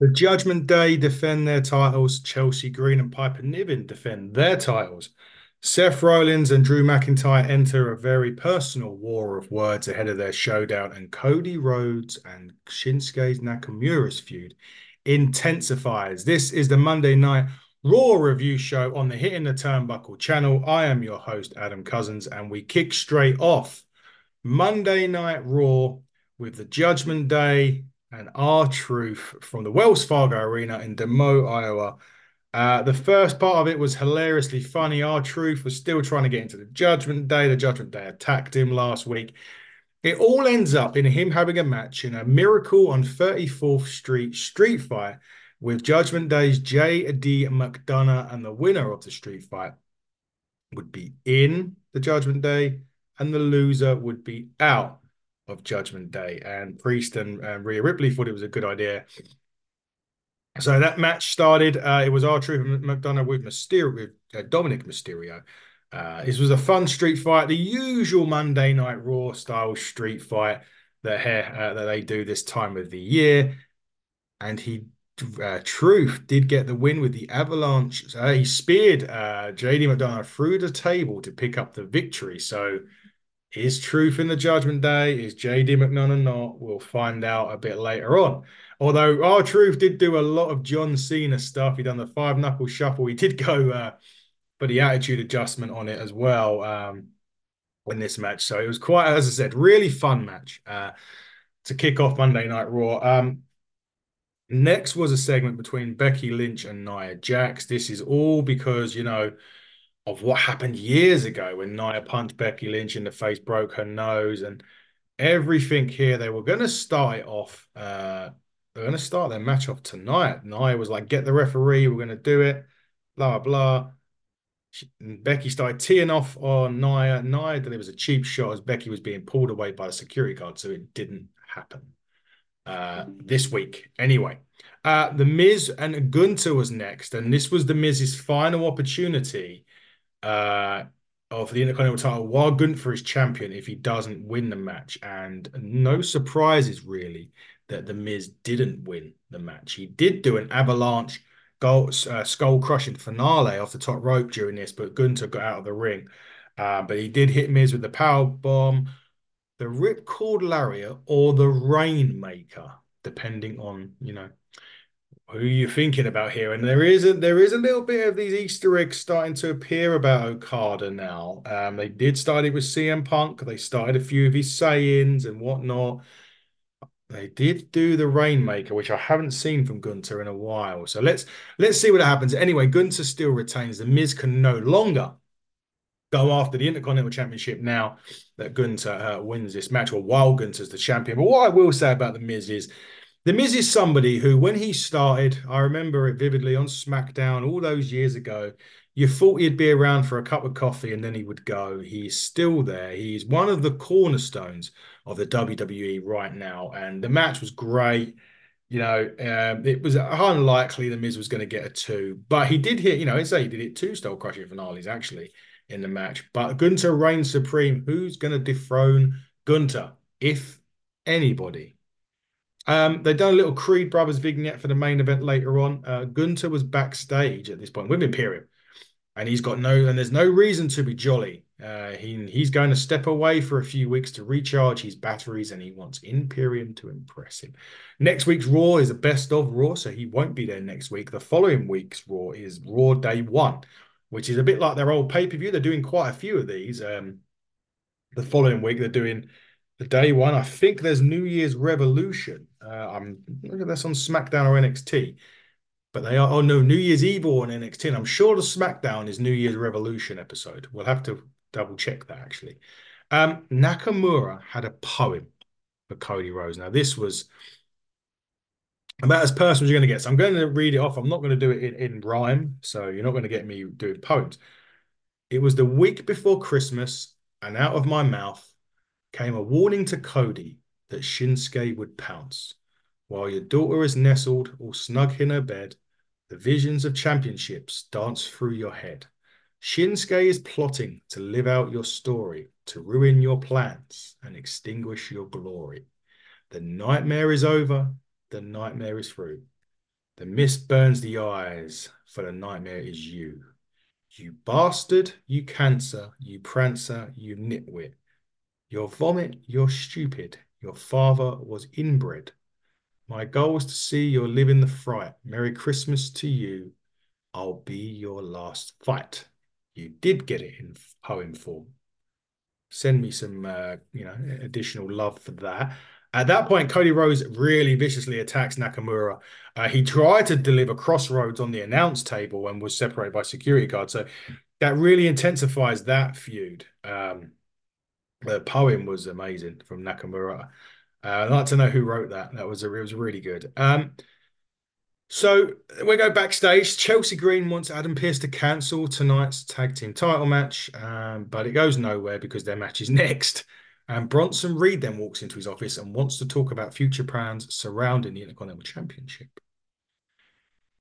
The Judgment Day defend their titles. Chelsea Green and Piper Niven defend their titles. Seth Rollins and Drew McIntyre enter a very personal war of words ahead of their showdown, and Cody Rhodes and Shinsuke Nakamura's feud intensifies. This is the Monday Night Raw review show on the Hitting the Turnbuckle channel. I am your host, Adam Cousins, and we kick straight off Monday Night Raw with the Judgment Day and R-Truth from the Wells Fargo Arena in Des Moines, Iowa. Uh, the first part of it was hilariously funny. R-Truth was still trying to get into the Judgment Day. The Judgment Day attacked him last week. It all ends up in him having a match in a Miracle on 34th Street street fight with Judgment Day's J.D. McDonagh, and the winner of the street fight would be in the Judgment Day, and the loser would be out of Judgment Day. And Priest and, and Rhea Ripley thought it was a good idea. So that match started. Uh, it was R-Truth and McDonagh with Mysterio, with uh, Dominic Mysterio. Uh, this was a fun street fight, the usual Monday Night Raw style street fight that uh, that they do this time of the year. And he, uh, Truth, did get the win with the Avalanche. he speared uh, JD McDonagh through the table to pick up the victory. So is truth in the judgment day? Is JD McDonagh not? We'll find out a bit later on. Although R-Truth did do a lot of John Cena stuff. He done the five knuckle shuffle. He did go uh, for the attitude adjustment on it as well um, in this match. So it was quite, as I said, really fun match uh, to kick off Monday Night Raw. Um, next was a segment between Becky Lynch and Nia Jax. This is all because, you know, of what happened years ago when Nia punched Becky Lynch in the face, broke her nose, and everything here. They were going to start off. Uh, they're going to start their match off tonight. Nia was like, "Get the referee. We're going to do it." Blah blah. She, Becky started teeing off on Nia. Nia was a cheap shot as Becky was being pulled away by the security guard, so it didn't happen uh, this week. Anyway, uh, the Miz and Gunther was next, and this was the Miz's final opportunity uh, of the Intercontinental title while Gunther is champion if he doesn't win the match. And no surprises really that the Miz didn't win the match. He did do an avalanche goal, uh, skull crushing finale off the top rope during this, but Gunther got out of the ring. Uh, but he did hit Miz with the power bomb, the ripcord lariat, or the rainmaker, depending on you know who are you thinking about here? And there is a there is a little bit of these Easter eggs starting to appear about Okada now. Um, they did start it with CM Punk. They started a few of his sayings and whatnot. They did do the Rainmaker, which I haven't seen from Gunther in a while. So let's let's see what happens. Anyway, Gunther still retains. The Miz can no longer go after the Intercontinental Championship now that Gunther uh, wins this match, or while Gunther's the champion. But what I will say about the Miz is the Miz is somebody who, when he started, I remember it vividly on SmackDown all those years ago. You thought he'd be around for a cup of coffee and then he would go. He's still there. He's one of the cornerstones of the WWE right now. And the match was great. You know, um, it was unlikely the Miz was going to get a two, but he did hit, you know, say he did it two style crushing finales actually in the match. But Gunther reigns supreme. Who's going to dethrone Gunther, if anybody? Um, they've done a little Creed Brothers vignette for the main event later on. Uh, Gunther was backstage at this point with Imperium, and he's got no, and there's no reason to be jolly. Uh, he he's going to step away for a few weeks to recharge his batteries, and he wants Imperium to impress him. Next week's Raw is a best of Raw, so he won't be there next week. The following week's Raw is Raw Day One, which is a bit like their old pay per view. They're doing quite a few of these. Um, the following week they're doing the day one. I think there's New Year's Revolution. Uh, I'm look at this on SmackDown or NXT, but they are. Oh no, New Year's Eve on NXT. And I'm sure the SmackDown is New Year's Revolution episode. We'll have to double check that actually. Um, Nakamura had a poem for Cody Rhodes. Now this was about as personal as you're going to get. So I'm going to read it off. I'm not going to do it in, in rhyme, so you're not going to get me doing poems. It was the week before Christmas, and out of my mouth came a warning to Cody that Shinsuke would pounce. While your daughter is nestled all snug in her bed, the visions of championships dance through your head. Shinsuke is plotting to live out your story, to ruin your plans and extinguish your glory. The nightmare is over, the nightmare is through. The mist burns the eyes, for the nightmare is you. You bastard, you cancer, you prancer, you nitwit. Your vomit, you're stupid. Your father was inbred. My goal was to see you live in the fright. Merry Christmas to you. I'll be your last fight. You did get it in poem form. Send me some, uh, you know, additional love for that. At that point, Cody Rhodes really viciously attacks Nakamura. Uh, he tried to deliver crossroads on the announce table and was separated by security guards. So that really intensifies that feud. Um, the poem was amazing from Nakamura. Uh, I'd like to know who wrote that. That was a, it was really good. Um, so we go backstage. Chelsea Green wants Adam Pearce to cancel tonight's tag team title match, um, but it goes nowhere because their match is next. And Bronson Reed then walks into his office and wants to talk about future plans surrounding the Intercontinental Championship.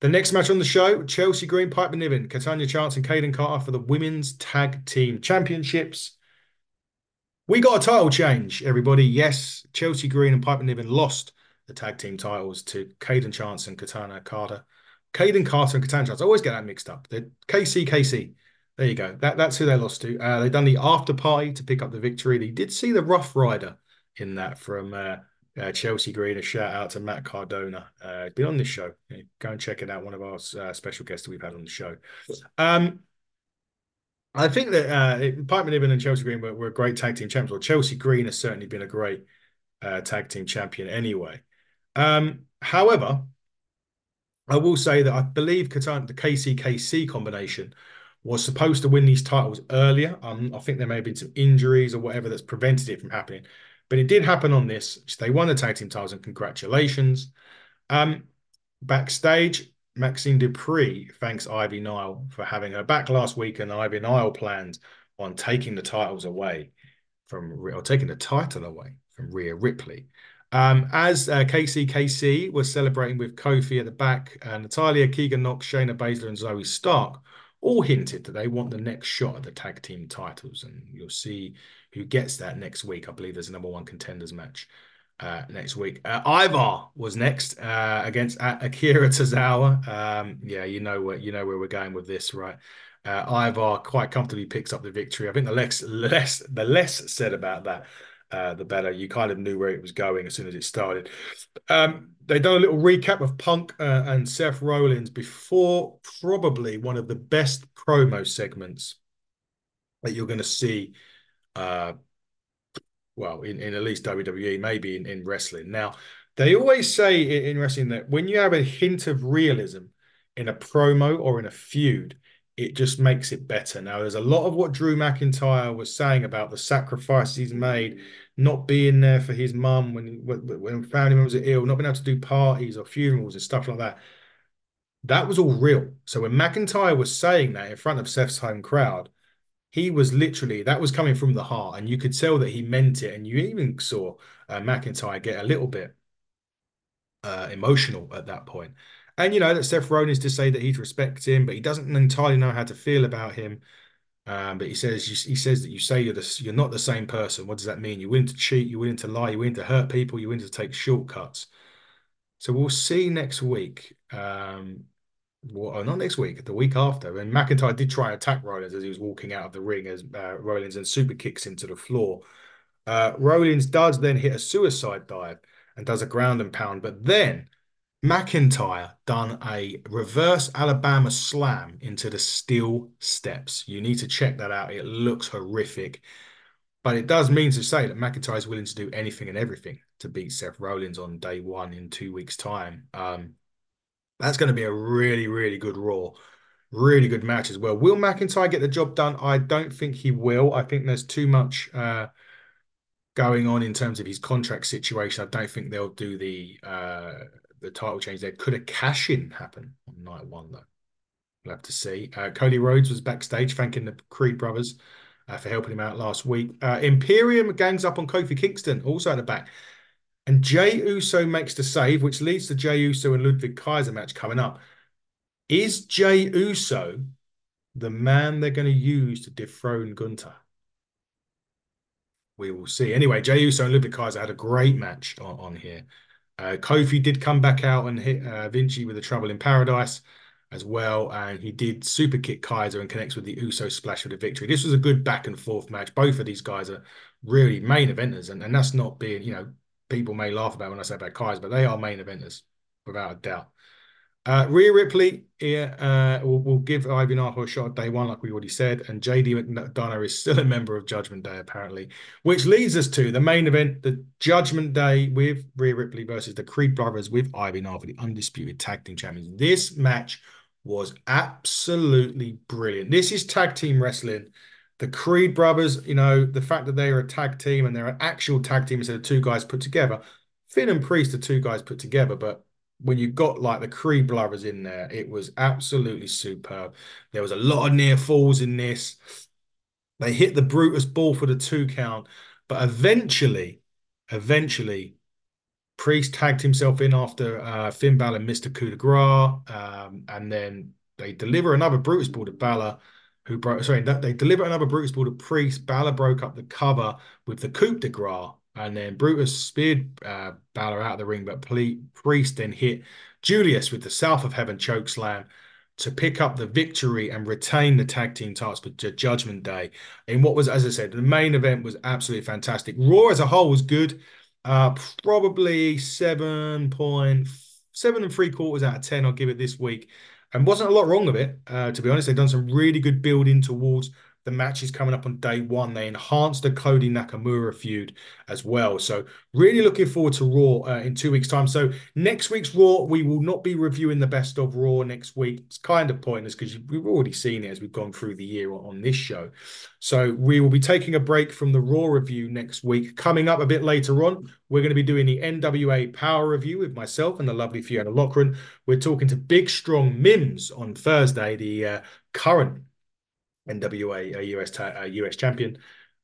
The next match on the show Chelsea Green, Piper Niven, Katana Chance, and Kayden Carter for the Women's Tag Team Championships. We got a title change, everybody. Yes, Chelsea Green and Piper Niven lost the tag team titles to Kayden Chance and Katana Carter. Kayden Carter and Katana Chance. I always get that mixed up. The KC KC. There you go. That, that's who they lost to. Uh, they done the after party to pick up the victory. They did see the Rough Rider in that from uh, uh, Chelsea Green. A shout out to Matt Cardona. Uh, been on this show. Go and check it out. One of our uh, special guests that we've had on the show. Um, I think that uh, Piper Niven and Chelsea Green were, were great tag team champions. Well, Chelsea Green has certainly been a great uh, tag team champion anyway. Um, however, I will say that I believe the KCKC combination was supposed to win these titles earlier. Um, I think there may have been some injuries or whatever that's prevented it from happening, but it did happen on this. They won the tag team titles, and congratulations. Um, backstage, Maxxine Dupri thanks Ivy Nile for having her back last week, and Ivy Nile plans on taking the titles away from or taking the title away from Rhea Ripley. Um, as uh, KCKC was celebrating with Kofi at the back, uh, Natalya, Tegan Nox, Shayna Baszler, and Zoey Stark all hinted that they want the next shot at the tag team titles, and you'll see who gets that next week. I believe there's a number one contenders match uh, next week. Uh, Ivar was next uh, against Akira Tozawa. Um, yeah, you know where you know where we're going with this, right? Uh, Ivar quite comfortably picks up the victory. I think the less less the less said about that, uh, the better. You kind of knew where it was going as soon as it started. Um, they done a little recap of Punk uh, and Seth Rollins before probably one of the best promo segments that you're going to see well, in, in at least WWE, maybe in, in wrestling. Now, they always say in, in wrestling that when you have a hint of realism in a promo or in a feud, it just makes it better. Now, there's a lot of what Drew McIntyre was saying about the sacrifices he's made, not being there for his mum when when, when family members are ill, not being able to do parties or funerals and stuff like that. That was all real. So when McIntyre was saying that in front of Seth's home crowd, he was literally that was coming from the heart, and you could tell that he meant it. And you even saw uh, McIntyre get a little bit uh, emotional at that point. And you know that Seth Rollins to say that he'd respect him, but he doesn't entirely know how to feel about him. Um, but he says he says that you say you're the, you're not the same person. What does that mean? You're willing to cheat, you're willing to lie, you're willing to hurt people, you're willing to take shortcuts. So we'll see next week um, well, not next week, the week after. And McIntyre did try and attack Rollins as he was walking out of the ring as uh, Rollins and super kicks him to the floor. Uh, Rollins does then hit a suicide dive and does a ground and pound, but then McIntyre done a reverse Alabama slam into the steel steps. You need to check that out. It looks horrific, but it does mean to say that McIntyre is willing to do anything and everything to beat Seth Rollins on day one in two weeks' time. Um, that's going to be a really, really good Raw. Really good match as well. Will McIntyre get the job done? I don't think he will. I think there's too much uh, going on in terms of his contract situation. I don't think they'll do the uh, the title change there. Could a cash in happen on night one though? We'll have to see. Uh, Cody Rhodes was backstage thanking the Creed brothers uh, for helping him out last week. Uh, Imperium gangs up on Kofi Kingston, also at the back. And Jey Uso makes the save, which leads to Jey Uso and Ludwig Kaiser match coming up. Is Jey Uso the man they're going to use to dethrone Gunther? We will see. Anyway, Jey Uso and Ludwig Kaiser had a great match on, on here. Uh, Kofi did come back out and hit uh, Vinci with the Trouble in Paradise as well, and he did super kick Kaiser and connects with the Uso splash for the victory. This was a good back and forth match. Both of these guys are really main eventers, and, and that's not being, you know, people may laugh about when I say about Kaiser, but they are main eventers without a doubt. Uh, Rhea Ripley yeah, uh, will, will give Ivy Narco a shot day one, like we already said, and JD McDonagh is still a member of Judgment Day, apparently, which leads us to the main event, the Judgment Day with Rhea Ripley versus the Creed Brothers with Ivy Narco, the undisputed tag team champions. This match was absolutely brilliant. This is tag team wrestling. The Creed Brothers, you know, the fact that they are a tag team and they're an actual tag team instead of two guys put together. Finn and Priest are two guys put together, but when you got like the Creed Brothers in there, it was absolutely superb. There was a lot of near falls in this. They hit the Brutus ball for the two count, but eventually, eventually, Priest tagged himself in after uh, Finn Balor missed a coup de grace, um, and then they deliver another Brutus ball to Balor, who broke. Sorry, they deliver another Brutus ball to Priest. Balor broke up the cover with the coup de grace, and then Brutus speared uh, Balor out of the ring, but Priest then hit Julius with the South of Heaven choke slam to pick up the victory and retain the tag team titles for Judgment Day. In what was, as I said, the main event was absolutely fantastic. Raw as a whole was good. Uh, probably seven point seven and three quarters out of ten. I'll give it this week, and wasn't a lot wrong with it. Uh, to be honest, they've done some really good building towards the match is coming up on day one. They enhanced the Cody Nakamura feud as well. So really looking forward to Raw uh, in two weeks' time. So next week's Raw, we will not be reviewing the best of Raw next week. It's kind of pointless because we've already seen it as we've gone through the year on this show. So we will be taking a break from the Raw review next week. Coming up a bit later on, we're going to be doing the NWA Power review with myself and the lovely Fiona Lochran. We're talking to Big Strong Mims on Thursday, the uh, current NWA uh, US uh, US champion,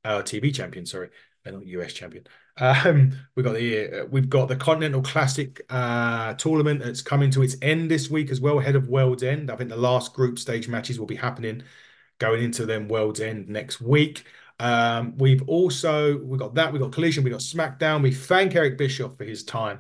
uh, TV champion. Sorry, uh, not US champion. Um, we've got the uh, we've got the Continental Classic uh, tournament that's coming to its end this week as well, ahead of World's End. I think the last group stage matches will be happening going into them World's End next week. Um, we've also we got that we got Collision, we got SmackDown. We thank Eric Bischoff for his time,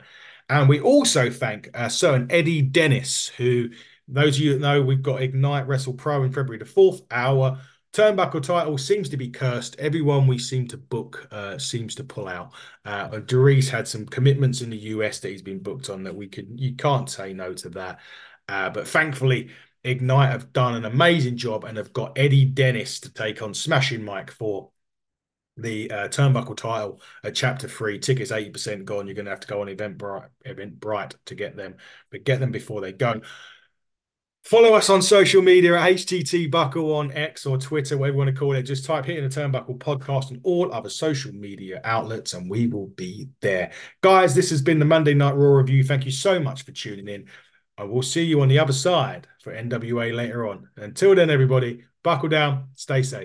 and we also thank uh, Sir Eddie Dennis who those of you that know, we've got Ignite Wrestle Pro in February the 4th. Our turnbuckle title seems to be cursed. Everyone we seem to book uh, seems to pull out. Uh, and Doris had some commitments in the US that he's been booked on that we could you can't say no to that. Uh, but thankfully, Ignite have done an amazing job and have got Eddie Dennis to take on Smashing Mike for the uh, turnbuckle title at chapter three. Tickets 80% gone. You're going to have to go on Eventbrite, Eventbrite to get them, but get them before they go. Follow us on social media at HTT Buckle on X or Twitter, whatever you want to call it. Just type Hitting the Turnbuckle podcast on all other social media outlets, and we will be there. Guys, this has been the Monday Night Raw review. Thank you so much for tuning in. I will see you on the other side for NWA later on. Until then, everybody, buckle down, stay safe.